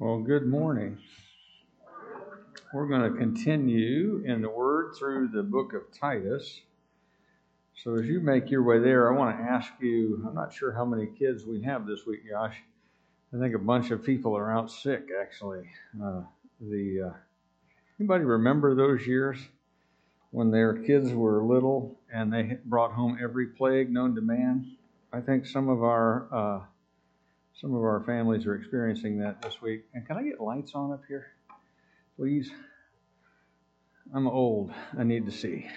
Well, good morning. We're going to continue in the Word through the book of Titus. So, as you make your way there, I want to ask you I'm not sure how many kids we have this week, Josh. I think a bunch of people are out sick, actually. Uh, the uh, Anybody remember those years when their kids were little and they brought home every plague known to man? I think some of our. Uh, some of our families are experiencing that this week. And can I get lights on up here, please? I'm old. I need to see.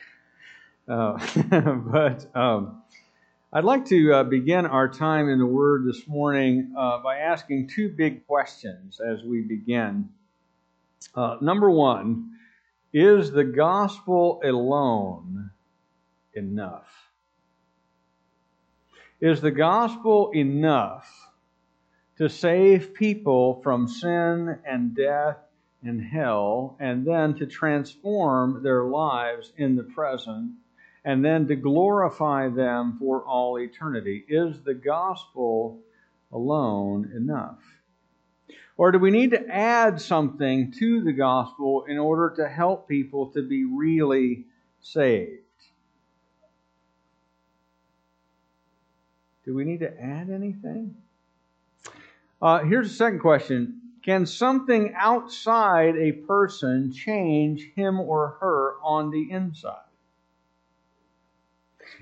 Uh, but um, I'd like to uh, begin our time in the Word this morning uh, by asking two big questions as we begin. Uh, number one, is the gospel alone enough? Is the gospel enough to save people from sin and death and hell, and then to transform their lives in the present, and then to glorify them for all eternity. Is the gospel alone enough? Or do we need to add something to the gospel in order to help people to be really saved? Do we need to add anything? Uh, here's the second question Can something outside a person change him or her on the inside?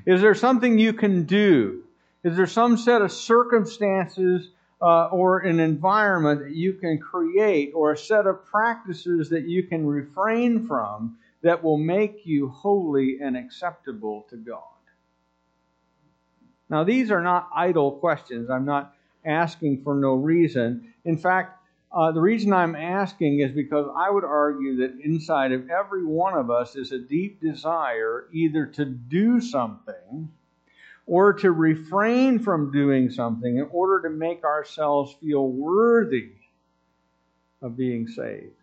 Is there something you can do? Is there some set of circumstances uh, or an environment that you can create or a set of practices that you can refrain from that will make you holy and acceptable to God? Now, these are not idle questions. I'm not asking for no reason. In fact, uh, the reason I'm asking is because I would argue that inside of every one of us is a deep desire either to do something or to refrain from doing something in order to make ourselves feel worthy of being saved.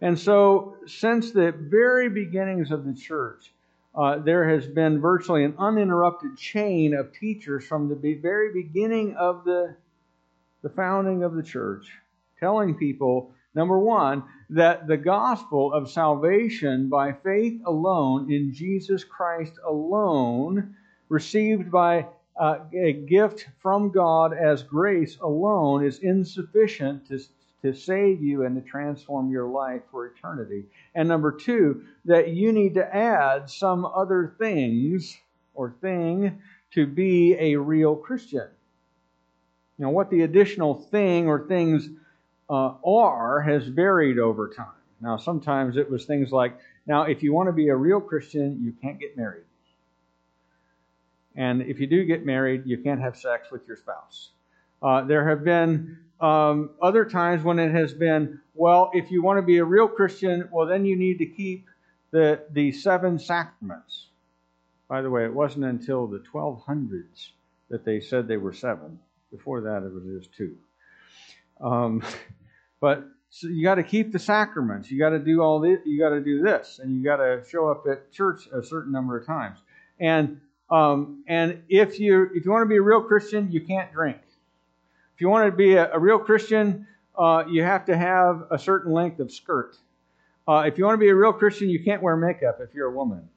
And so, since the very beginnings of the church, uh, there has been virtually an uninterrupted chain of teachers from the very beginning of the, the founding of the church, telling people, number one, that the gospel of salvation by faith alone in Jesus Christ alone, received by uh, a gift from God as grace alone, is insufficient to to save you and to transform your life for eternity. And number two, that you need to add some other things or thing to be a real Christian. Now, what the additional thing or things uh, are has varied over time. Now, sometimes it was things like, now, if you want to be a real Christian, you can't get married. And if you do get married, you can't have sex with your spouse. Uh, there have been um, other times when it has been, well, if you want to be a real Christian, well, then you need to keep the, the seven sacraments. By the way, it wasn't until the 1200s that they said they were seven. Before that, it was just two. Um, but so you got to keep the sacraments. You got to do all this. You got to do this, and you got to show up at church a certain number of times. And um, and if you if you want to be a real Christian, you can't drink. If you want to be a, a real Christian, uh, you have to have a certain length of skirt. Uh, if you want to be a real Christian, you can't wear makeup if you're a woman.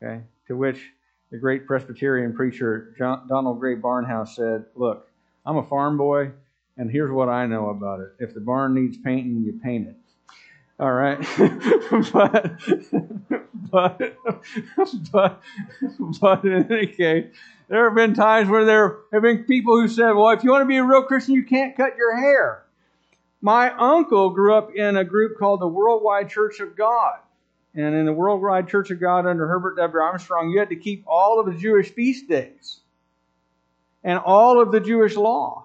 Okay? To which the great Presbyterian preacher John, Donald Grey Barnhouse said, Look, I'm a farm boy, and here's what I know about it. If the barn needs painting, you paint it. All right? but, but, but, but in any case, there have been times where there have been people who said, well, if you want to be a real Christian, you can't cut your hair. My uncle grew up in a group called the Worldwide Church of God. And in the Worldwide Church of God under Herbert W. Armstrong, you had to keep all of the Jewish feast days and all of the Jewish law.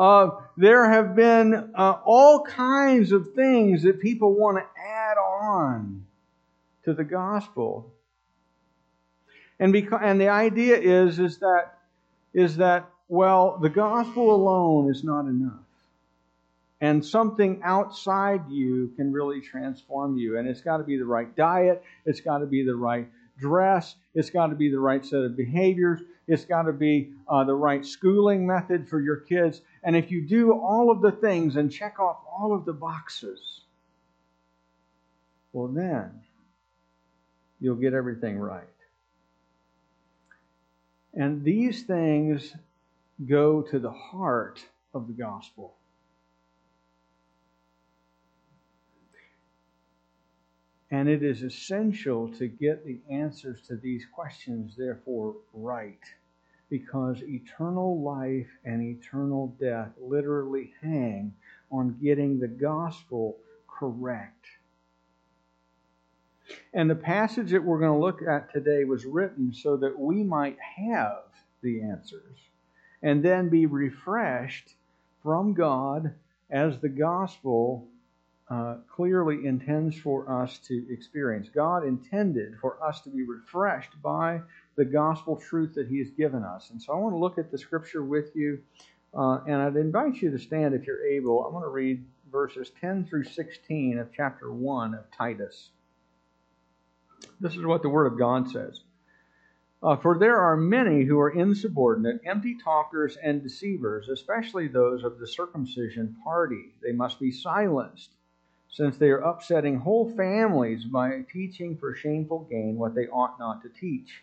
Uh, there have been uh, all kinds of things that people want to add on to the gospel and, because, and the idea is, is, that, is that, well, the gospel alone is not enough. And something outside you can really transform you. And it's got to be the right diet, it's got to be the right dress. It's got to be the right set of behaviors. It's got to be uh, the right schooling method for your kids. And if you do all of the things and check off all of the boxes, well, then you'll get everything right. And these things go to the heart of the gospel. And it is essential to get the answers to these questions, therefore, right. Because eternal life and eternal death literally hang on getting the gospel correct. And the passage that we're going to look at today was written so that we might have the answers and then be refreshed from God as the gospel uh, clearly intends for us to experience. God intended for us to be refreshed by the gospel truth that He has given us. And so I want to look at the scripture with you, uh, and I'd invite you to stand if you're able. I'm going to read verses 10 through 16 of chapter 1 of Titus. This is what the Word of God says. Uh, for there are many who are insubordinate, empty talkers, and deceivers, especially those of the circumcision party. They must be silenced, since they are upsetting whole families by teaching for shameful gain what they ought not to teach.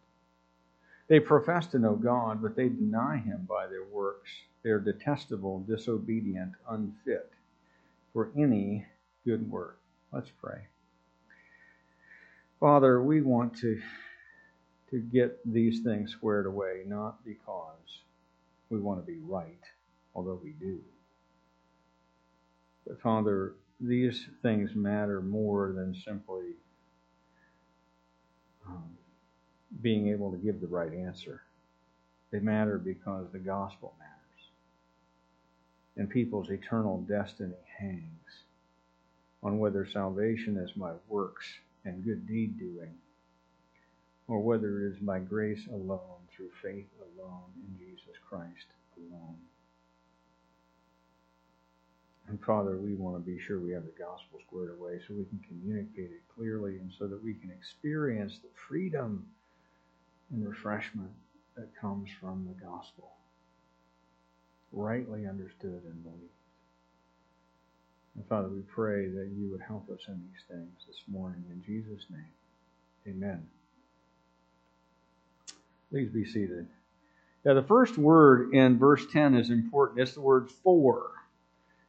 They profess to know God, but they deny Him by their works. They are detestable, disobedient, unfit for any good work. Let's pray. Father, we want to to get these things squared away, not because we want to be right, although we do. But Father, these things matter more than simply um, being able to give the right answer. They matter because the gospel matters. And people's eternal destiny hangs on whether salvation is by works and good deed doing or whether it is by grace alone, through faith alone, in Jesus Christ alone. And Father, we want to be sure we have the gospel squared away so we can communicate it clearly and so that we can experience the freedom and refreshment that comes from the gospel, rightly understood and believed. And Father, we pray that you would help us in these things this morning. In Jesus' name, amen. Please be seated. Now, the first word in verse 10 is important. It's the word for.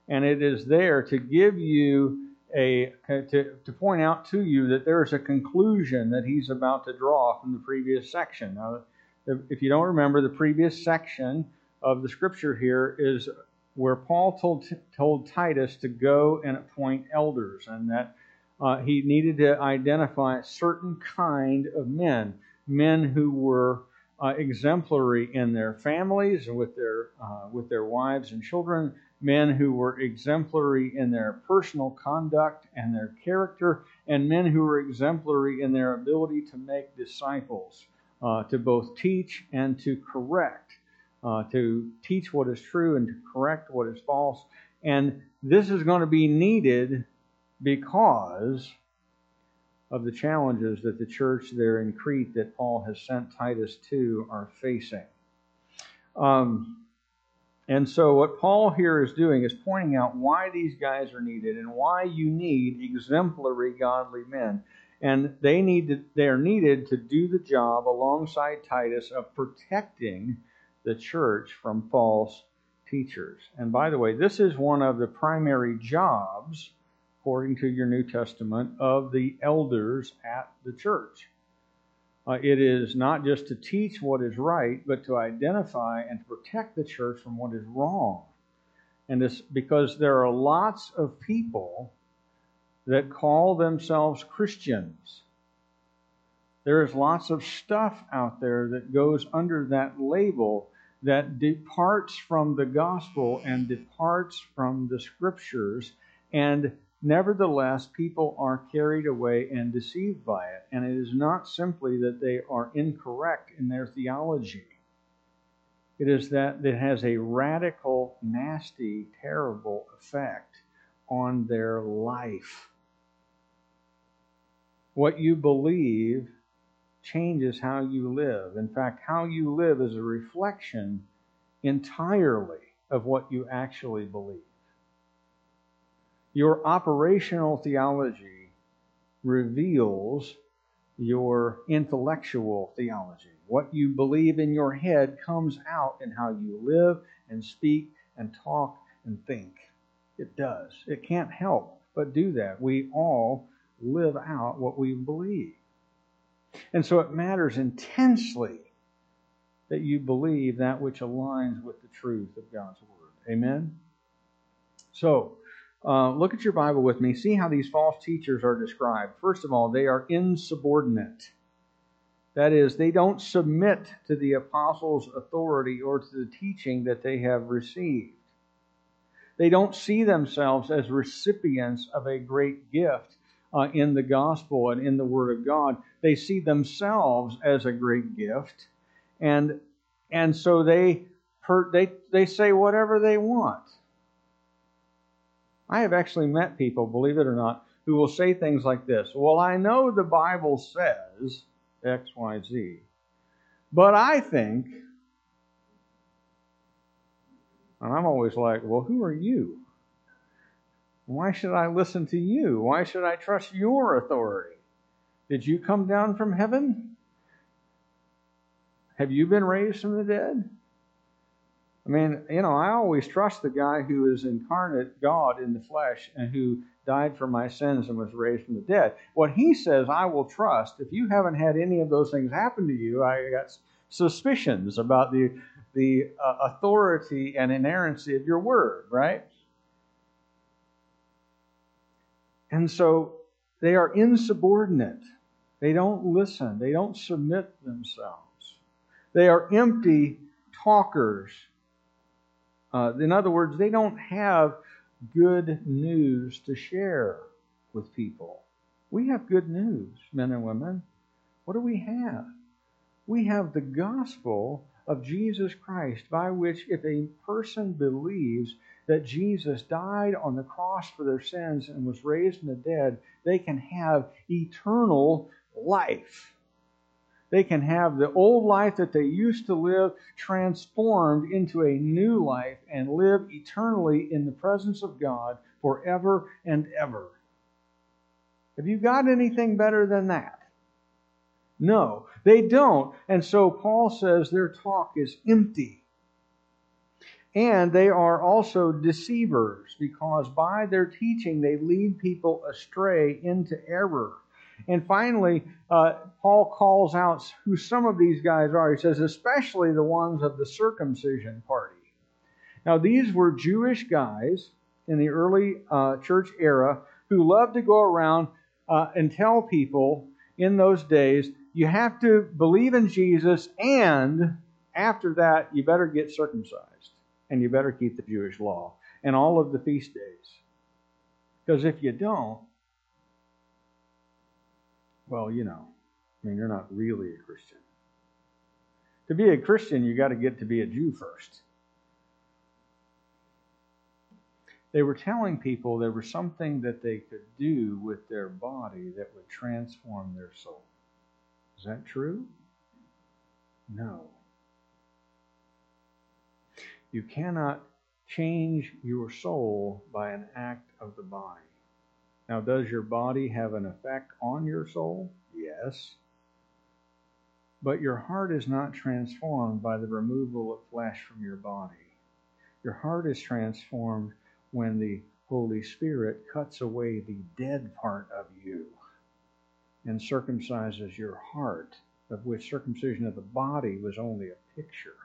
And it is there to give you a, to, to point out to you that there is a conclusion that he's about to draw from the previous section. Now, if you don't remember, the previous section of the scripture here is where Paul told, told Titus to go and appoint elders, and that uh, he needed to identify a certain kind of men, men who were uh, exemplary in their families with their uh, with their wives and children, men who were exemplary in their personal conduct and their character, and men who were exemplary in their ability to make disciples, uh, to both teach and to correct, uh, to teach what is true and to correct what is false. And this is going to be needed because of the challenges that the church there in Crete that Paul has sent Titus to are facing. Um, and so, what Paul here is doing is pointing out why these guys are needed and why you need exemplary godly men. And they need to, they are needed to do the job alongside Titus of protecting the church from false teachers. And by the way, this is one of the primary jobs according to your New Testament, of the elders at the church. Uh, it is not just to teach what is right, but to identify and protect the church from what is wrong. And this because there are lots of people that call themselves Christians, There is lots of stuff out there that goes under that label that departs from the gospel and departs from the scriptures, and nevertheless, people are carried away and deceived by it. And it is not simply that they are incorrect in their theology, it is that it has a radical, nasty, terrible effect on their life. What you believe changes how you live. In fact, how you live is a reflection entirely of what you actually believe. Your operational theology reveals your intellectual theology. What you believe in your head comes out in how you live and speak and talk and think. It does. It can't help but do that. We all live out what we believe. And so it matters intensely that you believe that which aligns with the truth of God's Word. Amen? So, uh, look at your Bible with me. See how these false teachers are described. First of all, they are insubordinate. That is, they don't submit to the apostles' authority or to the teaching that they have received. They don't see themselves as recipients of a great gift uh, in the gospel and in the Word of God. They see themselves as a great gift, and and so they per, they they say whatever they want. I have actually met people, believe it or not, who will say things like this: "Well, I know the Bible says X, Y, Z, but I think." And I'm always like, well, who are you? Why should I listen to you? Why should I trust your authority? Did you come down from heaven? Have you been raised from the dead? I mean, you know, I always trust the guy who is incarnate God in the flesh and who died for my sins and was raised from the dead. What he says, I will trust. If you haven't had any of those things happen to you, I got suspicions about the the uh, authority and inerrancy of your word, right? And so they are insubordinate. They don't listen. They don't submit themselves. They are empty talkers. Uh, in other words, they don't have good news to share with people. We have good news, men and women. What do we have? We have the gospel of Jesus Christ, by which if a person believes that Jesus died on the cross for their sins and was raised from the dead, they can have eternal life. They can have the old life that they used to live transformed into a new life and live eternally in the presence of God forever and ever. Have you got anything better than that? No, they don't. And so Paul says their talk is empty. And they are also deceivers because by their teaching they lead people astray into error. And finally, uh, Paul calls out who some of these guys are. He says, especially the ones of the circumcision party. Now, these were Jewish guys in the early uh, church era who loved to go around uh, and tell people in those days, you have to believe in Jesus, and after that, you better get circumcised and you better keep the Jewish law and all of the feast days. Because if you don't, well, you know, I mean, you're not really a Christian. To be a Christian, you got to get to be a Jew first. They were telling people there was something that they could do with their body that would transform their soul. Is that true? No. You cannot change your soul by an act of the body. Now, does your body have an effect on your soul? Yes. But your heart is not transformed by the removal of flesh from your body. Your heart is transformed when the Holy Spirit cuts away the dead part of you and circumcises your heart, of which circumcision of the body was only a picture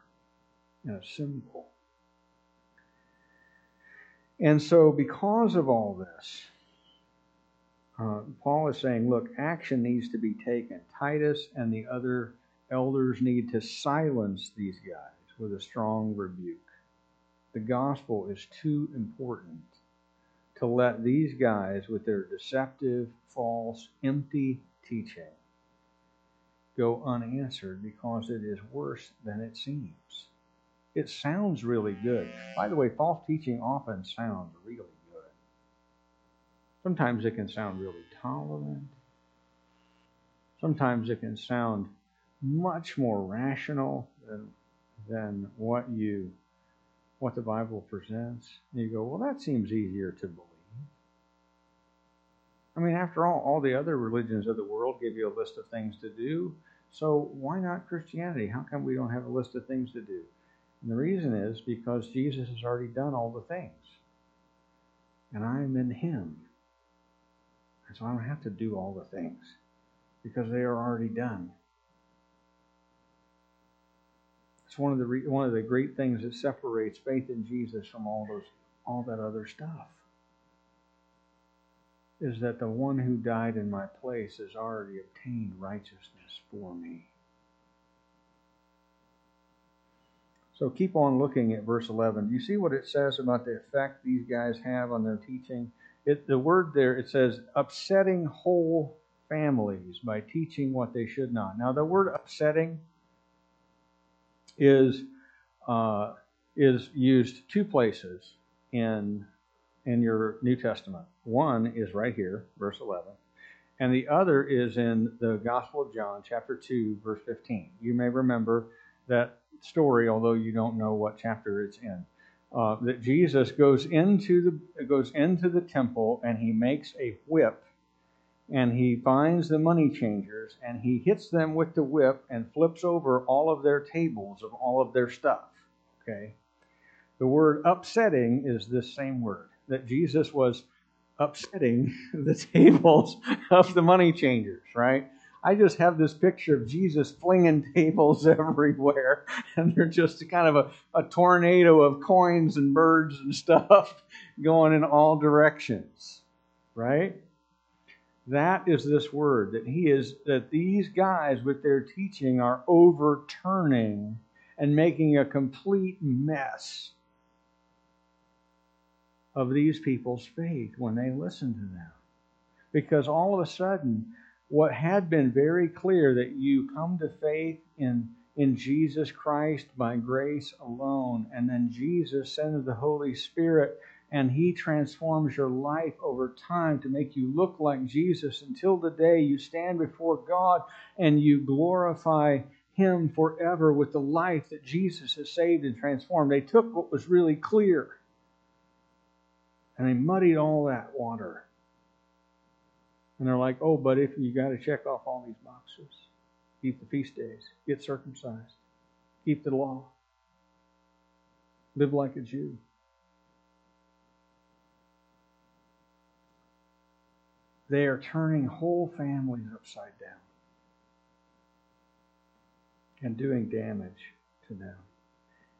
and a symbol. And so, because of all this, uh, Paul is saying, look, action needs to be taken. Titus and the other elders need to silence these guys with a strong rebuke. The gospel is too important to let these guys, with their deceptive, false, empty teaching, go unanswered because it is worse than it seems. It sounds really good. By the way, false teaching often sounds really. Sometimes it can sound really tolerant. Sometimes it can sound much more rational than, than what you what the Bible presents. And you go, well, that seems easier to believe. I mean, after all, all the other religions of the world give you a list of things to do. So why not Christianity? How come we don't have a list of things to do? And the reason is because Jesus has already done all the things. And I'm in Him. And so I don't have to do all the things because they are already done. It's one of the re- one of the great things that separates faith in Jesus from all those all that other stuff. Is that the one who died in my place has already obtained righteousness for me. So keep on looking at verse 11. Do you see what it says about the effect these guys have on their teaching? It, the word there, it says, upsetting whole families by teaching what they should not. Now, the word upsetting is uh, is used two places in in your New Testament. One is right here, verse 11, and the other is in the Gospel of John, chapter 2, verse 15. You may remember that story, although you don't know what chapter it's in. Uh, that Jesus goes into the goes into the temple and he makes a whip and he finds the money changers and he hits them with the whip and flips over all of their tables of all of their stuff. Okay. The word upsetting is this same word that Jesus was upsetting the tables of the money changers, right? I just have this picture of Jesus flinging tables everywhere, and they're just kind of a, a tornado of coins and birds and stuff going in all directions, right? That is this word that he is that these guys with their teaching are overturning and making a complete mess of these people's faith when they listen to them. Because all of a sudden, what had been very clear that you come to faith in, in Jesus Christ by grace alone, and then Jesus sends the Holy Spirit and He transforms your life over time to make you look like Jesus until the day you stand before God and you glorify Him forever with the life that Jesus has saved and transformed. They took what was really clear and they muddied all that water. And they're like, oh, but if you got to check off all these boxes, keep the feast days, get circumcised, keep the law, live like a Jew. They are turning whole families upside down and doing damage to them.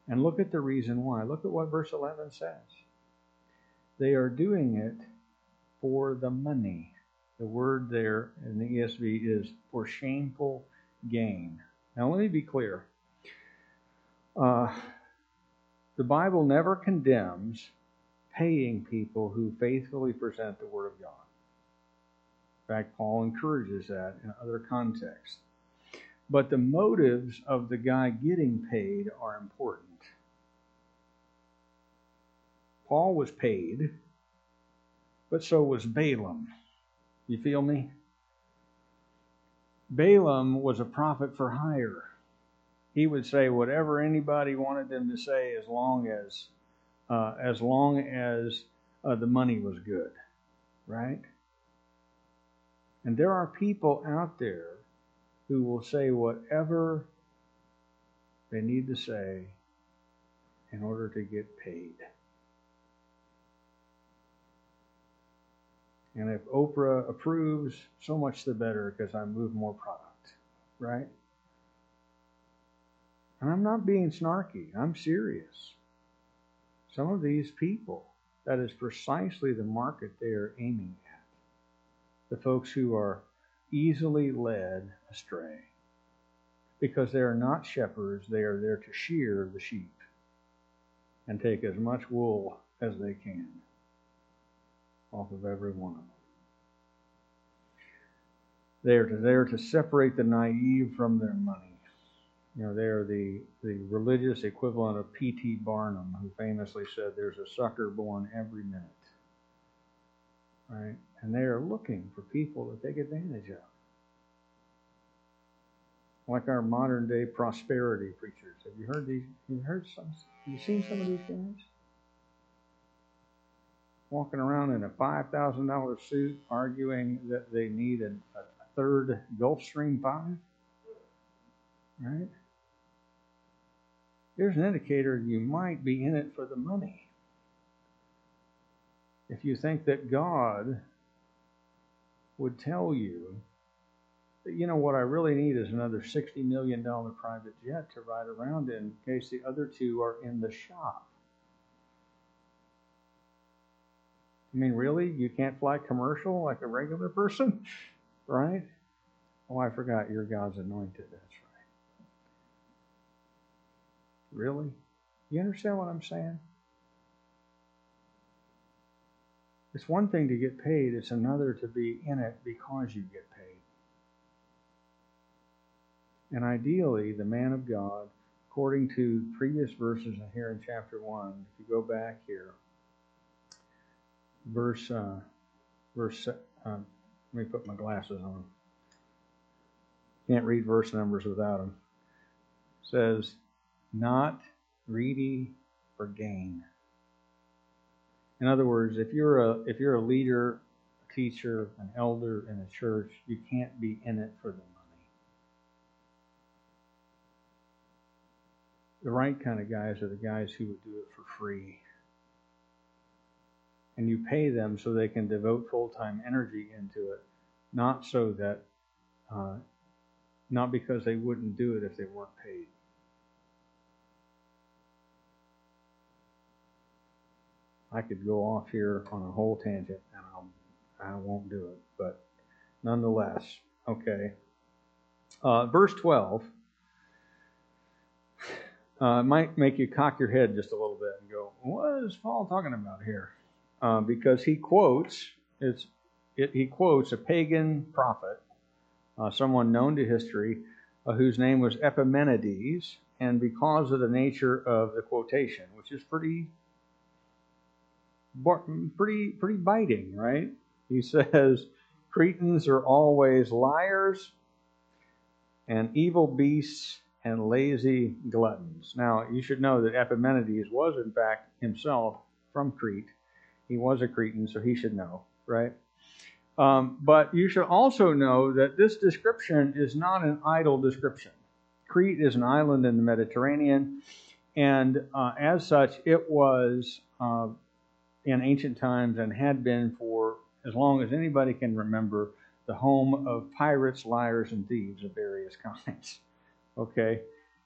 And look at the reason why. Look at what verse 11 says. They are doing it for the money. The word there in the ESV is for shameful gain. Now, let me be clear. Uh, the Bible never condemns paying people who faithfully present the Word of God. In fact, Paul encourages that in other contexts. But the motives of the guy getting paid are important. Paul was paid, but so was Balaam. You feel me? Balaam was a prophet for hire. He would say whatever anybody wanted them to say as long as uh, as long as uh, the money was good, right? And there are people out there who will say whatever they need to say in order to get paid. And if Oprah approves, so much the better because I move more product, right? And I'm not being snarky, I'm serious. Some of these people, that is precisely the market they are aiming at. the folks who are easily led astray. Because they are not shepherds, they are there to shear the sheep and take as much wool as they can off of every one of them. They are there to separate the naive from their money. You know, they are the, the religious equivalent of P.T. Barnum, who famously said, There's a sucker born every minute. Right? And they are looking for people to take advantage of. Like our modern day prosperity preachers. Have you heard these? You heard some? Have you seen some of these guys? Walking around in a $5,000 suit arguing that they need a, a third Gulfstream 5? Right? There's an indicator you might be in it for the money. If you think that God would tell you that, you know, what I really need is another $60 million private jet to ride around in, in case the other two are in the shop. I mean, really? You can't fly commercial like a regular person? Right? Oh, I forgot you're God's anointed. That's right. Really? You understand what I'm saying? It's one thing to get paid, it's another to be in it because you get paid. And ideally, the man of God, according to previous verses here in chapter 1, if you go back here, verse, uh, verse, uh, let me put my glasses on. Can't read verse numbers without them. It says, not greedy for gain. In other words, if you're a if you're a leader, a teacher, an elder in a church, you can't be in it for the money. The right kind of guys are the guys who would do it for free. And you pay them so they can devote full time energy into it, not so that, uh, not because they wouldn't do it if they weren't paid. I could go off here on a whole tangent, and I'll, I won't do it. But nonetheless, okay. Uh, verse 12 uh, might make you cock your head just a little bit and go, "What is Paul talking about here?" Uh, because he quotes it's it, he quotes a pagan prophet, uh, someone known to history, uh, whose name was Epimenides, and because of the nature of the quotation, which is pretty pretty pretty biting, right? He says Cretans are always liars and evil beasts and lazy gluttons. Now, you should know that Epimenides was, in fact, himself from Crete. He was a Cretan, so he should know, right? Um, but you should also know that this description is not an idle description. Crete is an island in the Mediterranean, and uh, as such, it was uh, in ancient times and had been for as long as anybody can remember the home of pirates, liars, and thieves of various kinds. Okay,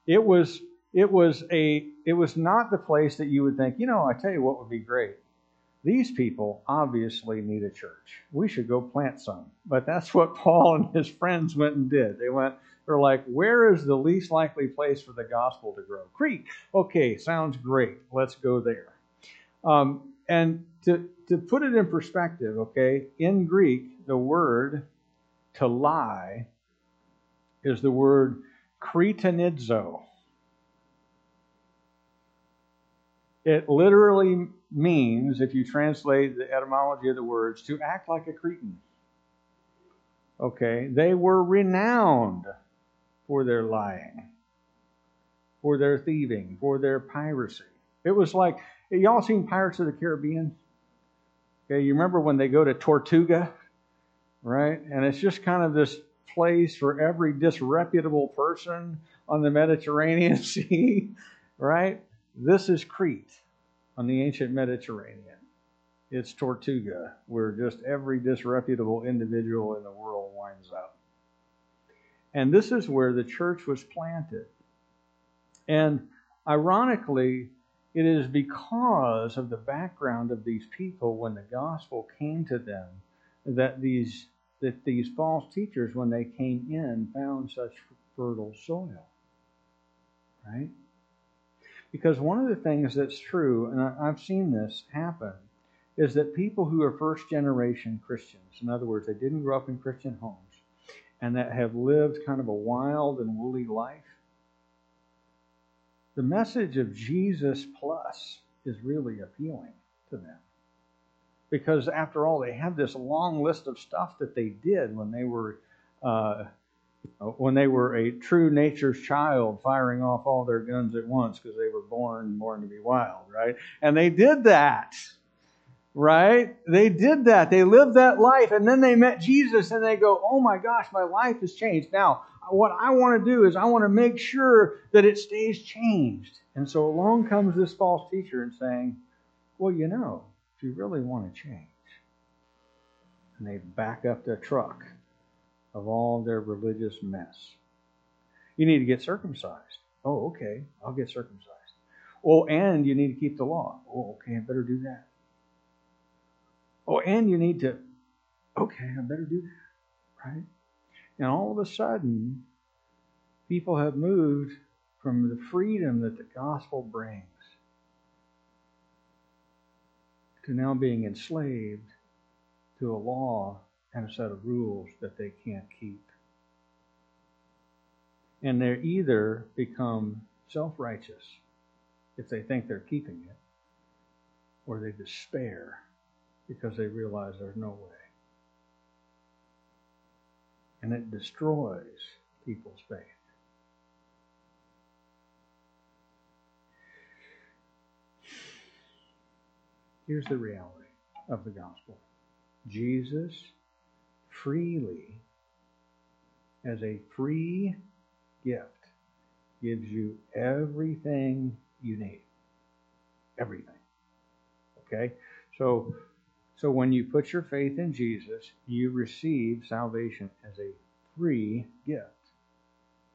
it was it was a it was not the place that you would think. You know, I tell you what would be great. These people obviously need a church. We should go plant some. But that's what Paul and his friends went and did. They went. They're like, where is the least likely place for the gospel to grow? Crete. Okay, sounds great. Let's go there. Um, and to, to put it in perspective, okay, in Greek, the word to lie is the word kretinidzo. It literally means, if you translate the etymology of the words, to act like a Cretan. Okay, they were renowned for their lying, for their thieving, for their piracy. It was like y'all seen Pirates of the Caribbean? Okay, you remember when they go to Tortuga, right? And it's just kind of this place for every disreputable person on the Mediterranean Sea, right? This is Crete on the ancient Mediterranean. It's Tortuga, where just every disreputable individual in the world winds up. And this is where the church was planted. And ironically, it is because of the background of these people when the gospel came to them that these that these false teachers, when they came in, found such fertile soil. Right? Because one of the things that's true, and I've seen this happen, is that people who are first generation Christians, in other words, they didn't grow up in Christian homes, and that have lived kind of a wild and woolly life, the message of Jesus plus is really appealing to them. Because after all, they have this long list of stuff that they did when they were uh, Uh, when they were a true nature's child, firing off all their guns at once because they were born born to be wild, right? And they did that, right? They did that. They lived that life, and then they met Jesus, and they go, "Oh my gosh, my life has changed." Now, what I want to do is I want to make sure that it stays changed. And so along comes this false teacher and saying, "Well, you know, if you really want to change," and they back up the truck of all their religious mess. You need to get circumcised. Oh, okay, I'll get circumcised. Oh, and you need to keep the law. Oh, okay, I better do that. Oh, and you need to, okay, I better do that, right? And all of a sudden, people have moved from the freedom that the gospel brings to now being enslaved to a law and a set of rules that they can't keep. And they either become self righteous if they think they're keeping it, or they despair because they realize there's no way. And it destroys people's faith. Here's the reality of the gospel Jesus freely, as a free gift, gives you everything you need. Everything. Okay? So so when you put your faith in Jesus, you receive salvation as a free gift.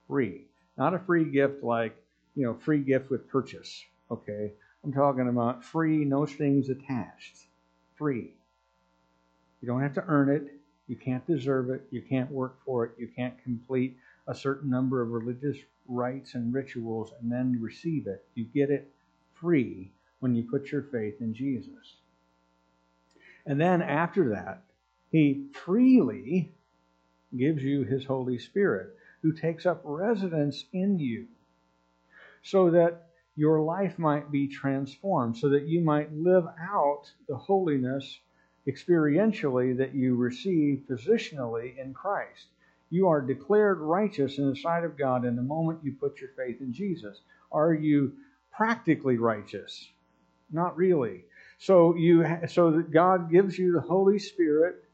Free. Not a free gift like, you know, free gift with purchase. Okay? I'm talking about free, no strings attached. Free. You don't have to earn it. You can't deserve it. You can't work for it. You can't complete a certain number of religious rites and rituals and then receive it. You get it free when you put your faith in Jesus. And then after that, he freely gives you his Holy Spirit, who takes up residence in you, so that your life might be transformed, so that you might live out the holiness experientially that you receive positionally in Christ. You are declared righteous in the sight of God in the moment you put your faith in Jesus. Are you practically righteous? Not really. So you so that God gives you the Holy Spirit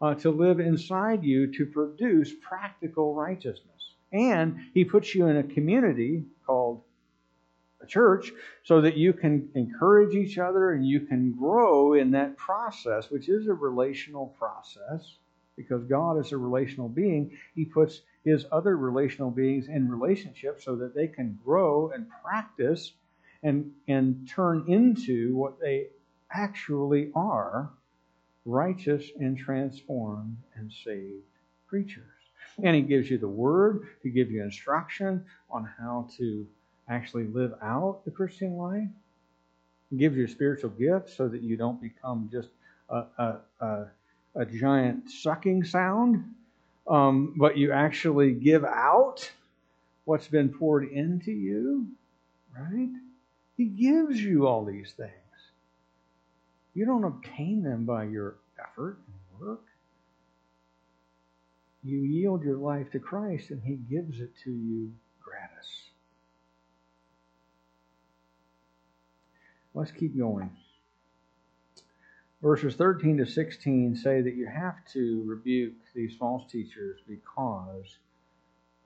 uh, to live inside you to produce practical righteousness. And he puts you in a community called church so that you can encourage each other and you can grow in that process, which is a relational process. Because God is a relational being, He puts His other relational beings in relationships so that they can grow and practice and, and turn into what they actually are righteous and transformed and saved creatures. And He gives you the Word to give you instruction on how to actually live out the Christian life. Gives you spiritual gifts so that you don't become just a, a, a, a giant sucking sound, um, but you actually give out what's been poured into you, right? He gives you all these things. You don't obtain them by your effort and work. You yield your life to Christ and He gives it to you Let's keep going. Verses 13 to 16 say that you have to rebuke these false teachers because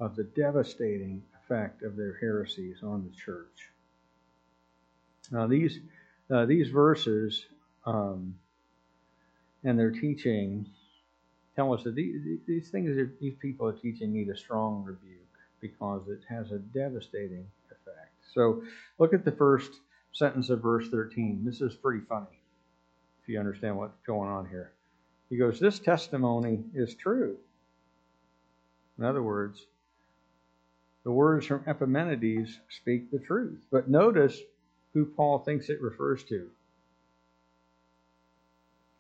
of the devastating effect of their heresies on the church. Now, these, uh, these verses um, and their teaching tell us that these, these things that these people are teaching need a strong rebuke because it has a devastating effect. So, look at the first sentence of verse 13. This is pretty funny if you understand what's going on here. He goes, This testimony is true. In other words, the words from Epimenides speak the truth. But notice who Paul thinks it refers to.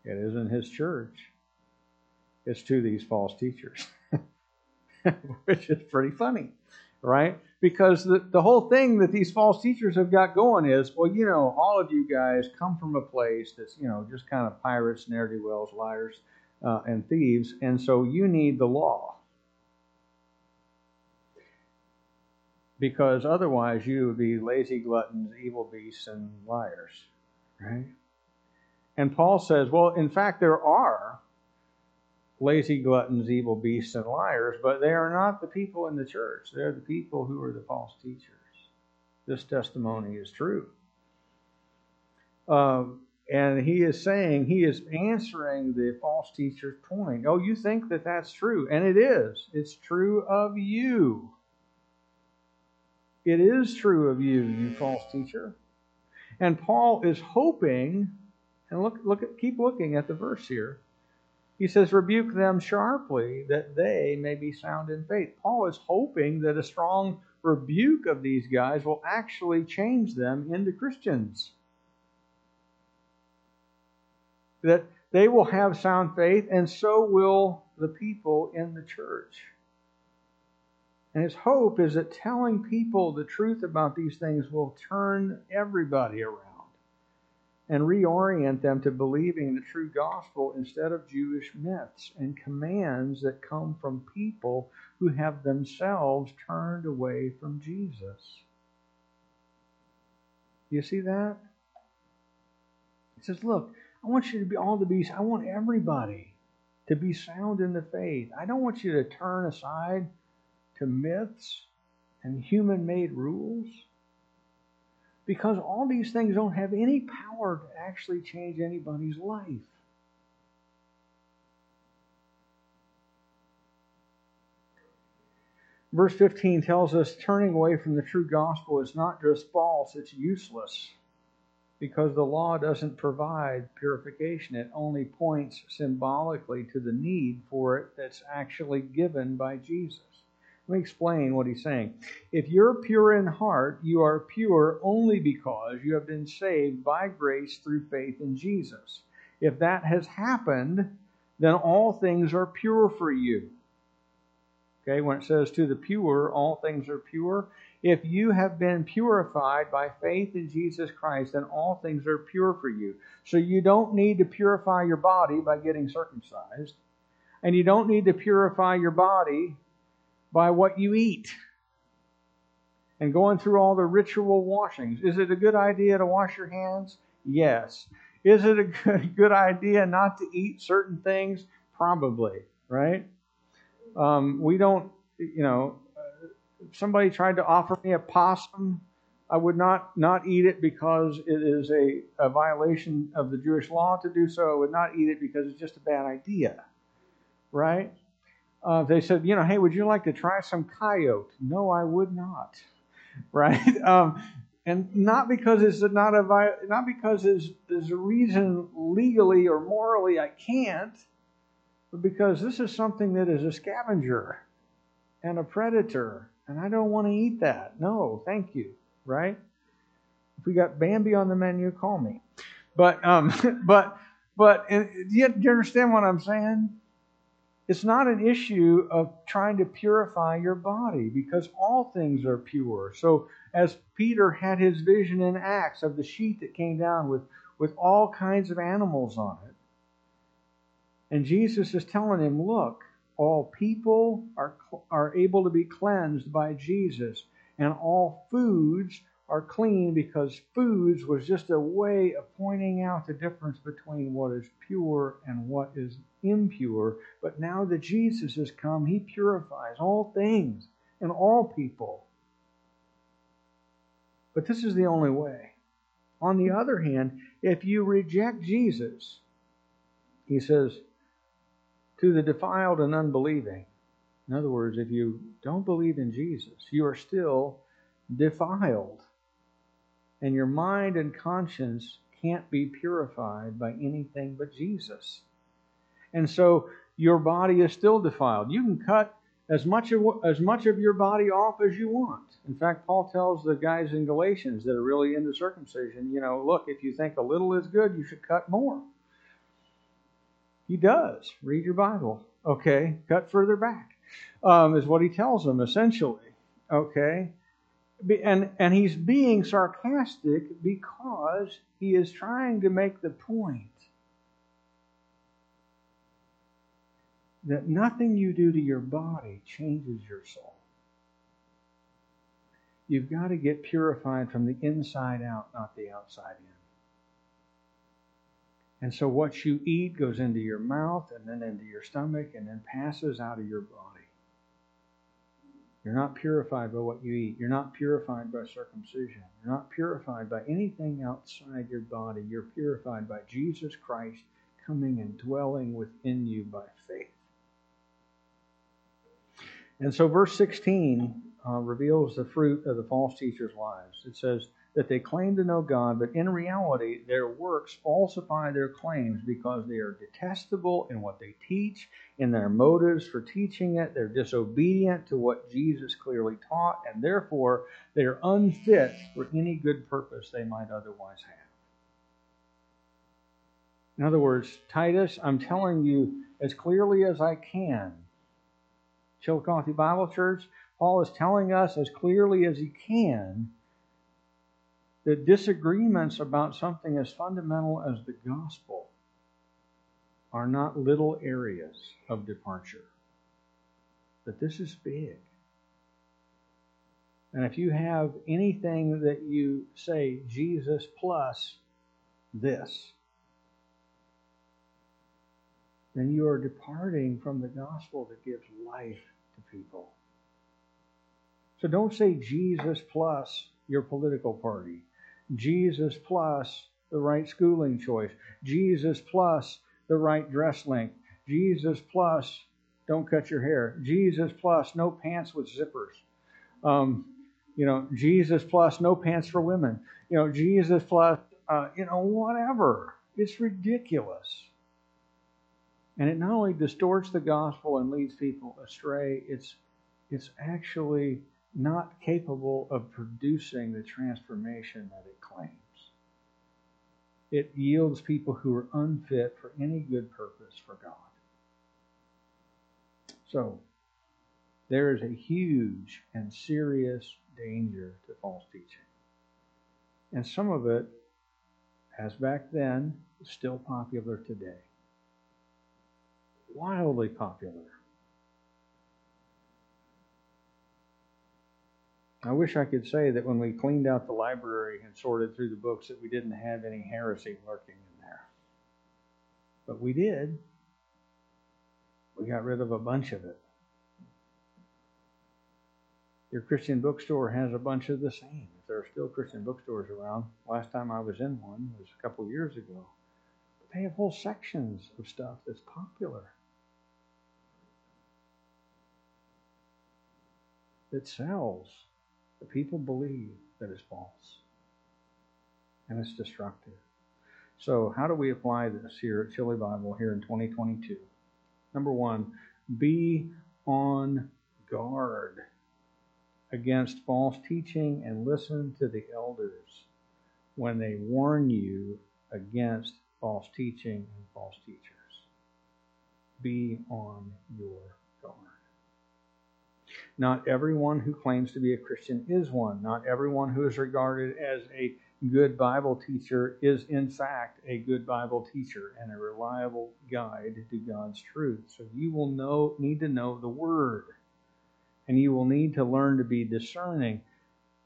It isn't his church, it's to these false teachers, which is pretty funny, right? Because the, the whole thing that these false teachers have got going is well, you know, all of you guys come from a place that's, you know, just kind of pirates, ne'er do wells, liars, uh, and thieves, and so you need the law. Because otherwise, you would be lazy gluttons, evil beasts, and liars, right? And Paul says, well, in fact, there are lazy gluttons, evil beasts, and liars, but they are not the people in the church. They're the people who are the false teachers. This testimony is true. Um, and he is saying, he is answering the false teacher's point. Oh, you think that that's true. And it is. It's true of you. It is true of you, you false teacher. And Paul is hoping and look, look at, keep looking at the verse here. He says, rebuke them sharply that they may be sound in faith. Paul is hoping that a strong rebuke of these guys will actually change them into Christians. That they will have sound faith, and so will the people in the church. And his hope is that telling people the truth about these things will turn everybody around and reorient them to believing the true gospel instead of Jewish myths and commands that come from people who have themselves turned away from Jesus. You see that? He says, Look, I want you to be all to be, I want everybody to be sound in the faith. I don't want you to turn aside to myths and human made rules because all these things don't have any power to actually change anybody's life. Verse 15 tells us turning away from the true gospel is not just false, it's useless because the law doesn't provide purification. It only points symbolically to the need for it that's actually given by Jesus. Let me explain what he's saying. If you're pure in heart, you are pure only because you have been saved by grace through faith in Jesus. If that has happened, then all things are pure for you. Okay, when it says to the pure, all things are pure. If you have been purified by faith in Jesus Christ, then all things are pure for you. So you don't need to purify your body by getting circumcised. And you don't need to purify your body by what you eat and going through all the ritual washings. Is it a good idea to wash your hands? Yes. Is it a good, idea not to eat certain things? Probably, right? Um, we don't, you know, somebody tried to offer me a possum, I would not not eat it because it is a, a violation of the Jewish law to do so. I would not eat it because it's just a bad idea, right? Uh, they said, you know, hey, would you like to try some coyote? No, I would not. Right? Um, and not because it's not a not because there's, there's a reason legally or morally I can't, but because this is something that is a scavenger and a predator, and I don't want to eat that. No, thank you. Right? If we got Bambi on the menu, call me. But um, but but do do you understand what I'm saying? It's not an issue of trying to purify your body because all things are pure. So, as Peter had his vision in Acts of the sheet that came down with, with all kinds of animals on it, and Jesus is telling him, Look, all people are, are able to be cleansed by Jesus, and all foods are clean because foods was just a way of pointing out the difference between what is pure and what is impure. But now that Jesus has come, he purifies all things and all people. But this is the only way. On the other hand, if you reject Jesus, he says, to the defiled and unbelieving, in other words, if you don't believe in Jesus, you are still defiled. And your mind and conscience can't be purified by anything but Jesus. And so your body is still defiled. You can cut as much of as much of your body off as you want. In fact, Paul tells the guys in Galatians that are really into circumcision, you know, look, if you think a little is good, you should cut more. He does. Read your Bible. Okay, cut further back. Um, is what he tells them essentially. Okay, and and he's being sarcastic because he is trying to make the point that nothing you do to your body changes your soul. You've got to get purified from the inside out, not the outside in. And so what you eat goes into your mouth and then into your stomach and then passes out of your body. You're not purified by what you eat. You're not purified by circumcision. You're not purified by anything outside your body. You're purified by Jesus Christ coming and dwelling within you by faith. And so, verse 16 uh, reveals the fruit of the false teachers' lives. It says that they claim to know God, but in reality, their works falsify their claims because they are detestable in what they teach, in their motives for teaching it. They're disobedient to what Jesus clearly taught, and therefore they're unfit for any good purpose they might otherwise have. In other words, Titus, I'm telling you as clearly as I can Chillicothe Bible Church, Paul is telling us as clearly as he can that disagreements about something as fundamental as the gospel are not little areas of departure. That this is big. And if you have anything that you say, Jesus plus this, then you are departing from the gospel that gives life people. So don't say Jesus plus your political party, Jesus plus the right schooling choice, Jesus plus the right dress length, Jesus plus don't cut your hair, Jesus plus no pants with zippers. Um, you know, Jesus plus no pants for women. You know, Jesus plus, uh, you know, whatever. It's ridiculous. And it not only distorts the gospel and leads people astray, it's, it's actually not capable of producing the transformation that it claims. It yields people who are unfit for any good purpose for God. So, there is a huge and serious danger to false teaching. And some of it, as back then, is still popular today wildly popular. I wish I could say that when we cleaned out the library and sorted through the books that we didn't have any heresy lurking in there. But we did. We got rid of a bunch of it. Your Christian bookstore has a bunch of the same. If there are still Christian bookstores around, last time I was in one was a couple years ago. But they have whole sections of stuff that's popular. That sells the people believe that is false and it's destructive. So, how do we apply this here at Chili Bible here in 2022? Number one, be on guard against false teaching and listen to the elders when they warn you against false teaching and false teachers. Be on your. Not everyone who claims to be a Christian is one. Not everyone who is regarded as a good Bible teacher is, in fact, a good Bible teacher and a reliable guide to God's truth. So you will know, need to know the Word, and you will need to learn to be discerning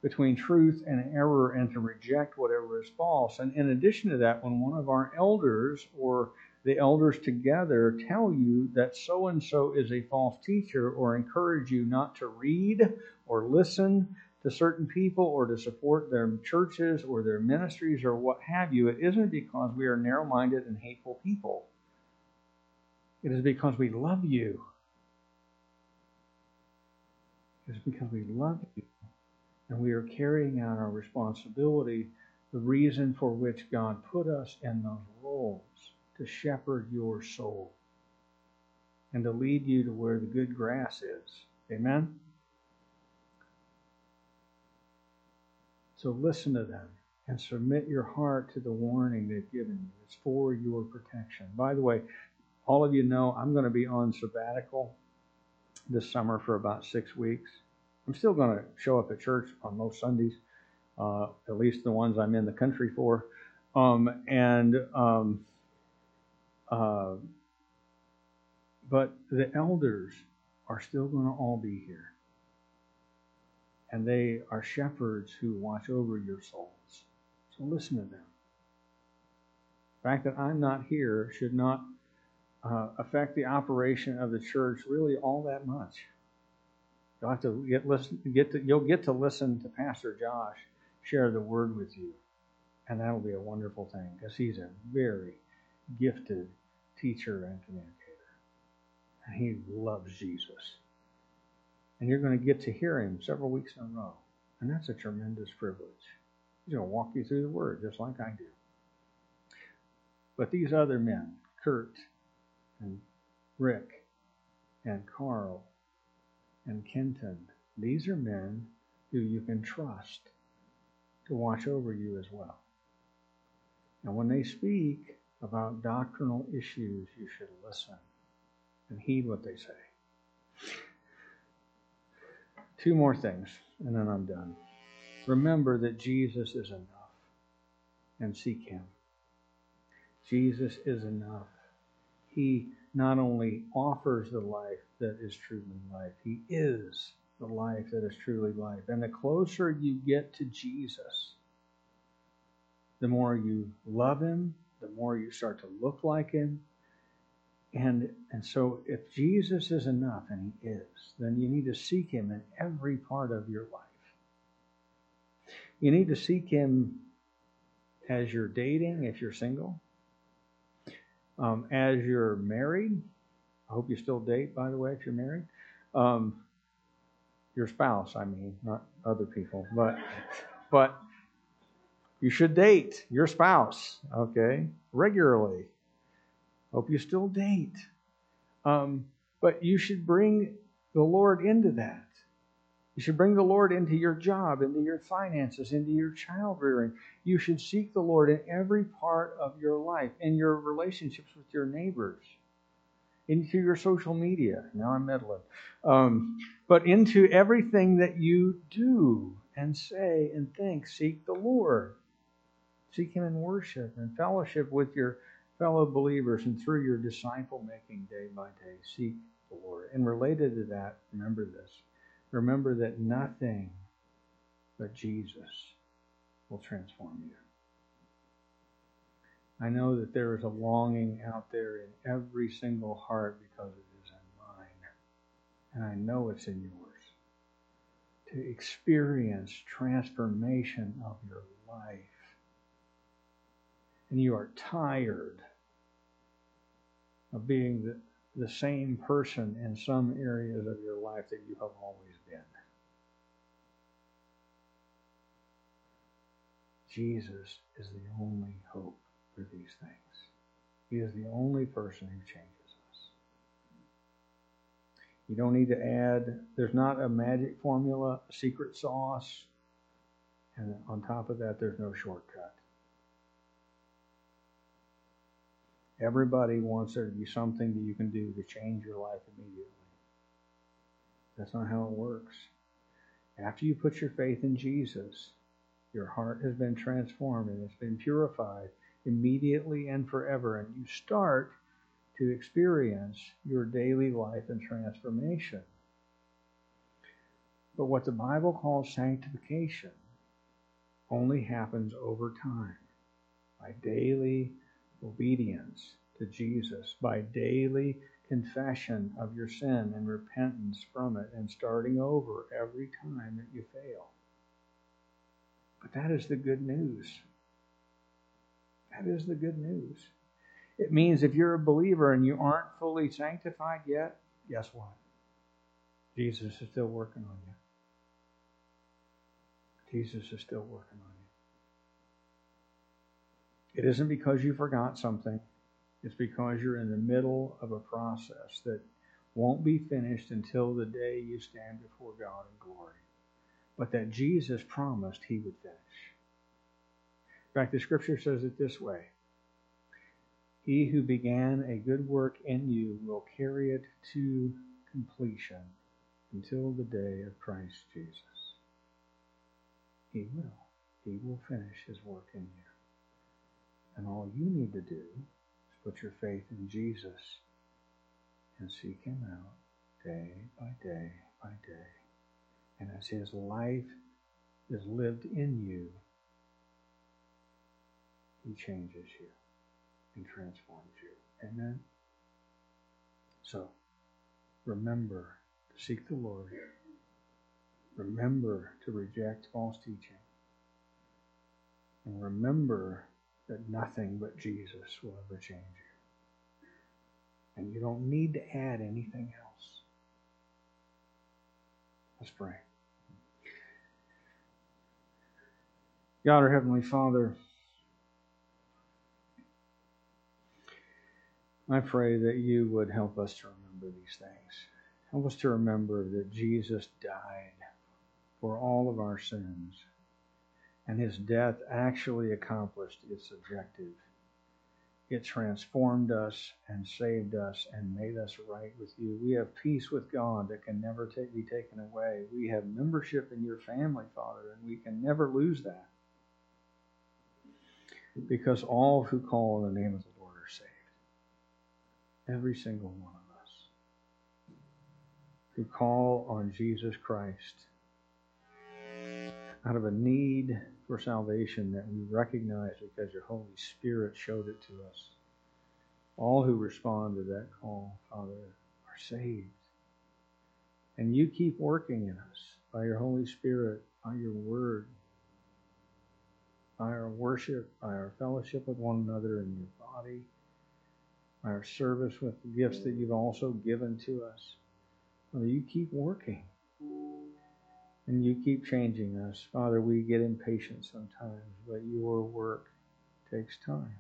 between truth and error and to reject whatever is false. And in addition to that, when one of our elders or the elders together tell you that so and so is a false teacher or encourage you not to read or listen to certain people or to support their churches or their ministries or what have you, it isn't because we are narrow minded and hateful people. It is because we love you. It is because we love you and we are carrying out our responsibility, the reason for which God put us in those roles to shepherd your soul and to lead you to where the good grass is. Amen? So listen to them and submit your heart to the warning they've given you. It's for your protection. By the way, all of you know I'm going to be on sabbatical this summer for about six weeks. I'm still going to show up at church on most Sundays, uh, at least the ones I'm in the country for. Um, and um, uh, but the elders are still going to all be here, and they are shepherds who watch over your souls. So listen to them. The fact that I'm not here should not uh, affect the operation of the church really all that much. You'll have to get listen get to you'll get to listen to Pastor Josh share the word with you. And that'll be a wonderful thing because he's a very gifted teacher and communicator. And he loves Jesus. And you're going to get to hear him several weeks in a row. And that's a tremendous privilege. He's going to walk you through the word just like I do. But these other men, Kurt and Rick and Carl and Kenton, these are men who you can trust to watch over you as well. And when they speak about doctrinal issues, you should listen and heed what they say. Two more things, and then I'm done. Remember that Jesus is enough and seek Him. Jesus is enough. He not only offers the life that is truly life, He is the life that is truly life. And the closer you get to Jesus, the more you love Him, the more you start to look like Him. And, and so, if Jesus is enough, and He is, then you need to seek Him in every part of your life. You need to seek Him as you're dating, if you're single, um, as you're married. I hope you still date, by the way, if you're married. Um, your spouse, I mean, not other people, but but you should date your spouse, okay, regularly. Hope you still date. Um, but you should bring the Lord into that. You should bring the Lord into your job, into your finances, into your child rearing. You should seek the Lord in every part of your life, in your relationships with your neighbors, into your social media. Now I'm meddling. Um, but into everything that you do and say and think. Seek the Lord. Seek Him in worship and fellowship with your fellow believers and through your disciple making day by day. Seek the Lord. And related to that, remember this. Remember that nothing but Jesus will transform you. I know that there is a longing out there in every single heart because it is in mine. And I know it's in yours. To experience transformation of your life and you are tired of being the, the same person in some areas of your life that you have always been. Jesus is the only hope for these things. He is the only person who changes us. You don't need to add, there's not a magic formula, a secret sauce, and on top of that, there's no shortcut. Everybody wants there to be something that you can do to change your life immediately. That's not how it works. After you put your faith in Jesus, your heart has been transformed and it's been purified immediately and forever, and you start to experience your daily life and transformation. But what the Bible calls sanctification only happens over time by daily obedience to Jesus by daily confession of your sin and repentance from it and starting over every time that you fail. But that is the good news. That is the good news. It means if you're a believer and you aren't fully sanctified yet, guess what? Jesus is still working on you. Jesus is still working on you. It isn't because you forgot something. It's because you're in the middle of a process that won't be finished until the day you stand before God in glory, but that Jesus promised he would finish. In fact, the scripture says it this way He who began a good work in you will carry it to completion until the day of Christ Jesus. He will. He will finish his work in you. And all you need to do is put your faith in Jesus and seek him out day by day by day. And as his life is lived in you, he changes you and transforms you. Amen. So remember to seek the Lord. Remember to reject false teaching. And remember that nothing but Jesus will ever change you. And you don't need to add anything else. Let's pray. God, our Heavenly Father, I pray that you would help us to remember these things. Help us to remember that Jesus died for all of our sins, and his death actually accomplished its objective. It transformed us and saved us and made us right with you. We have peace with God that can never take, be taken away. We have membership in your family, Father, and we can never lose that. Because all who call on the name of the Lord are saved. Every single one of us who call on Jesus Christ out of a need for salvation that we recognize because your Holy Spirit showed it to us. All who respond to that call, Father, are saved. And you keep working in us by your Holy Spirit, by your word, by our worship, by our fellowship with one another in your body, by our service with the gifts that you've also given to us. Father, you keep working. And you keep changing us. Father, we get impatient sometimes, but your work takes time.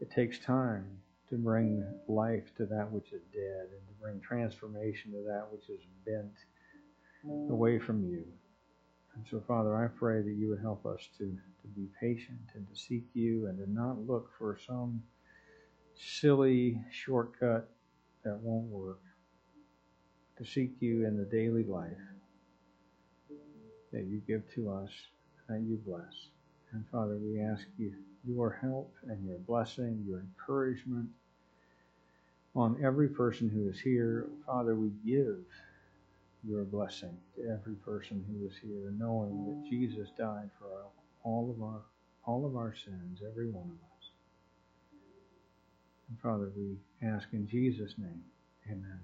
It takes time to bring life to that which is dead and to bring transformation to that which is bent away from you. And so, Father, I pray that you would help us to, to be patient and to seek you and to not look for some silly shortcut that won't work. To seek you in the daily life that you give to us, that you bless. And Father, we ask you your help and your blessing, your encouragement on every person who is here. Father, we give your blessing to every person who is here, knowing that Jesus died for all of our all of our sins, every one of us. And Father, we ask in Jesus' name, Amen.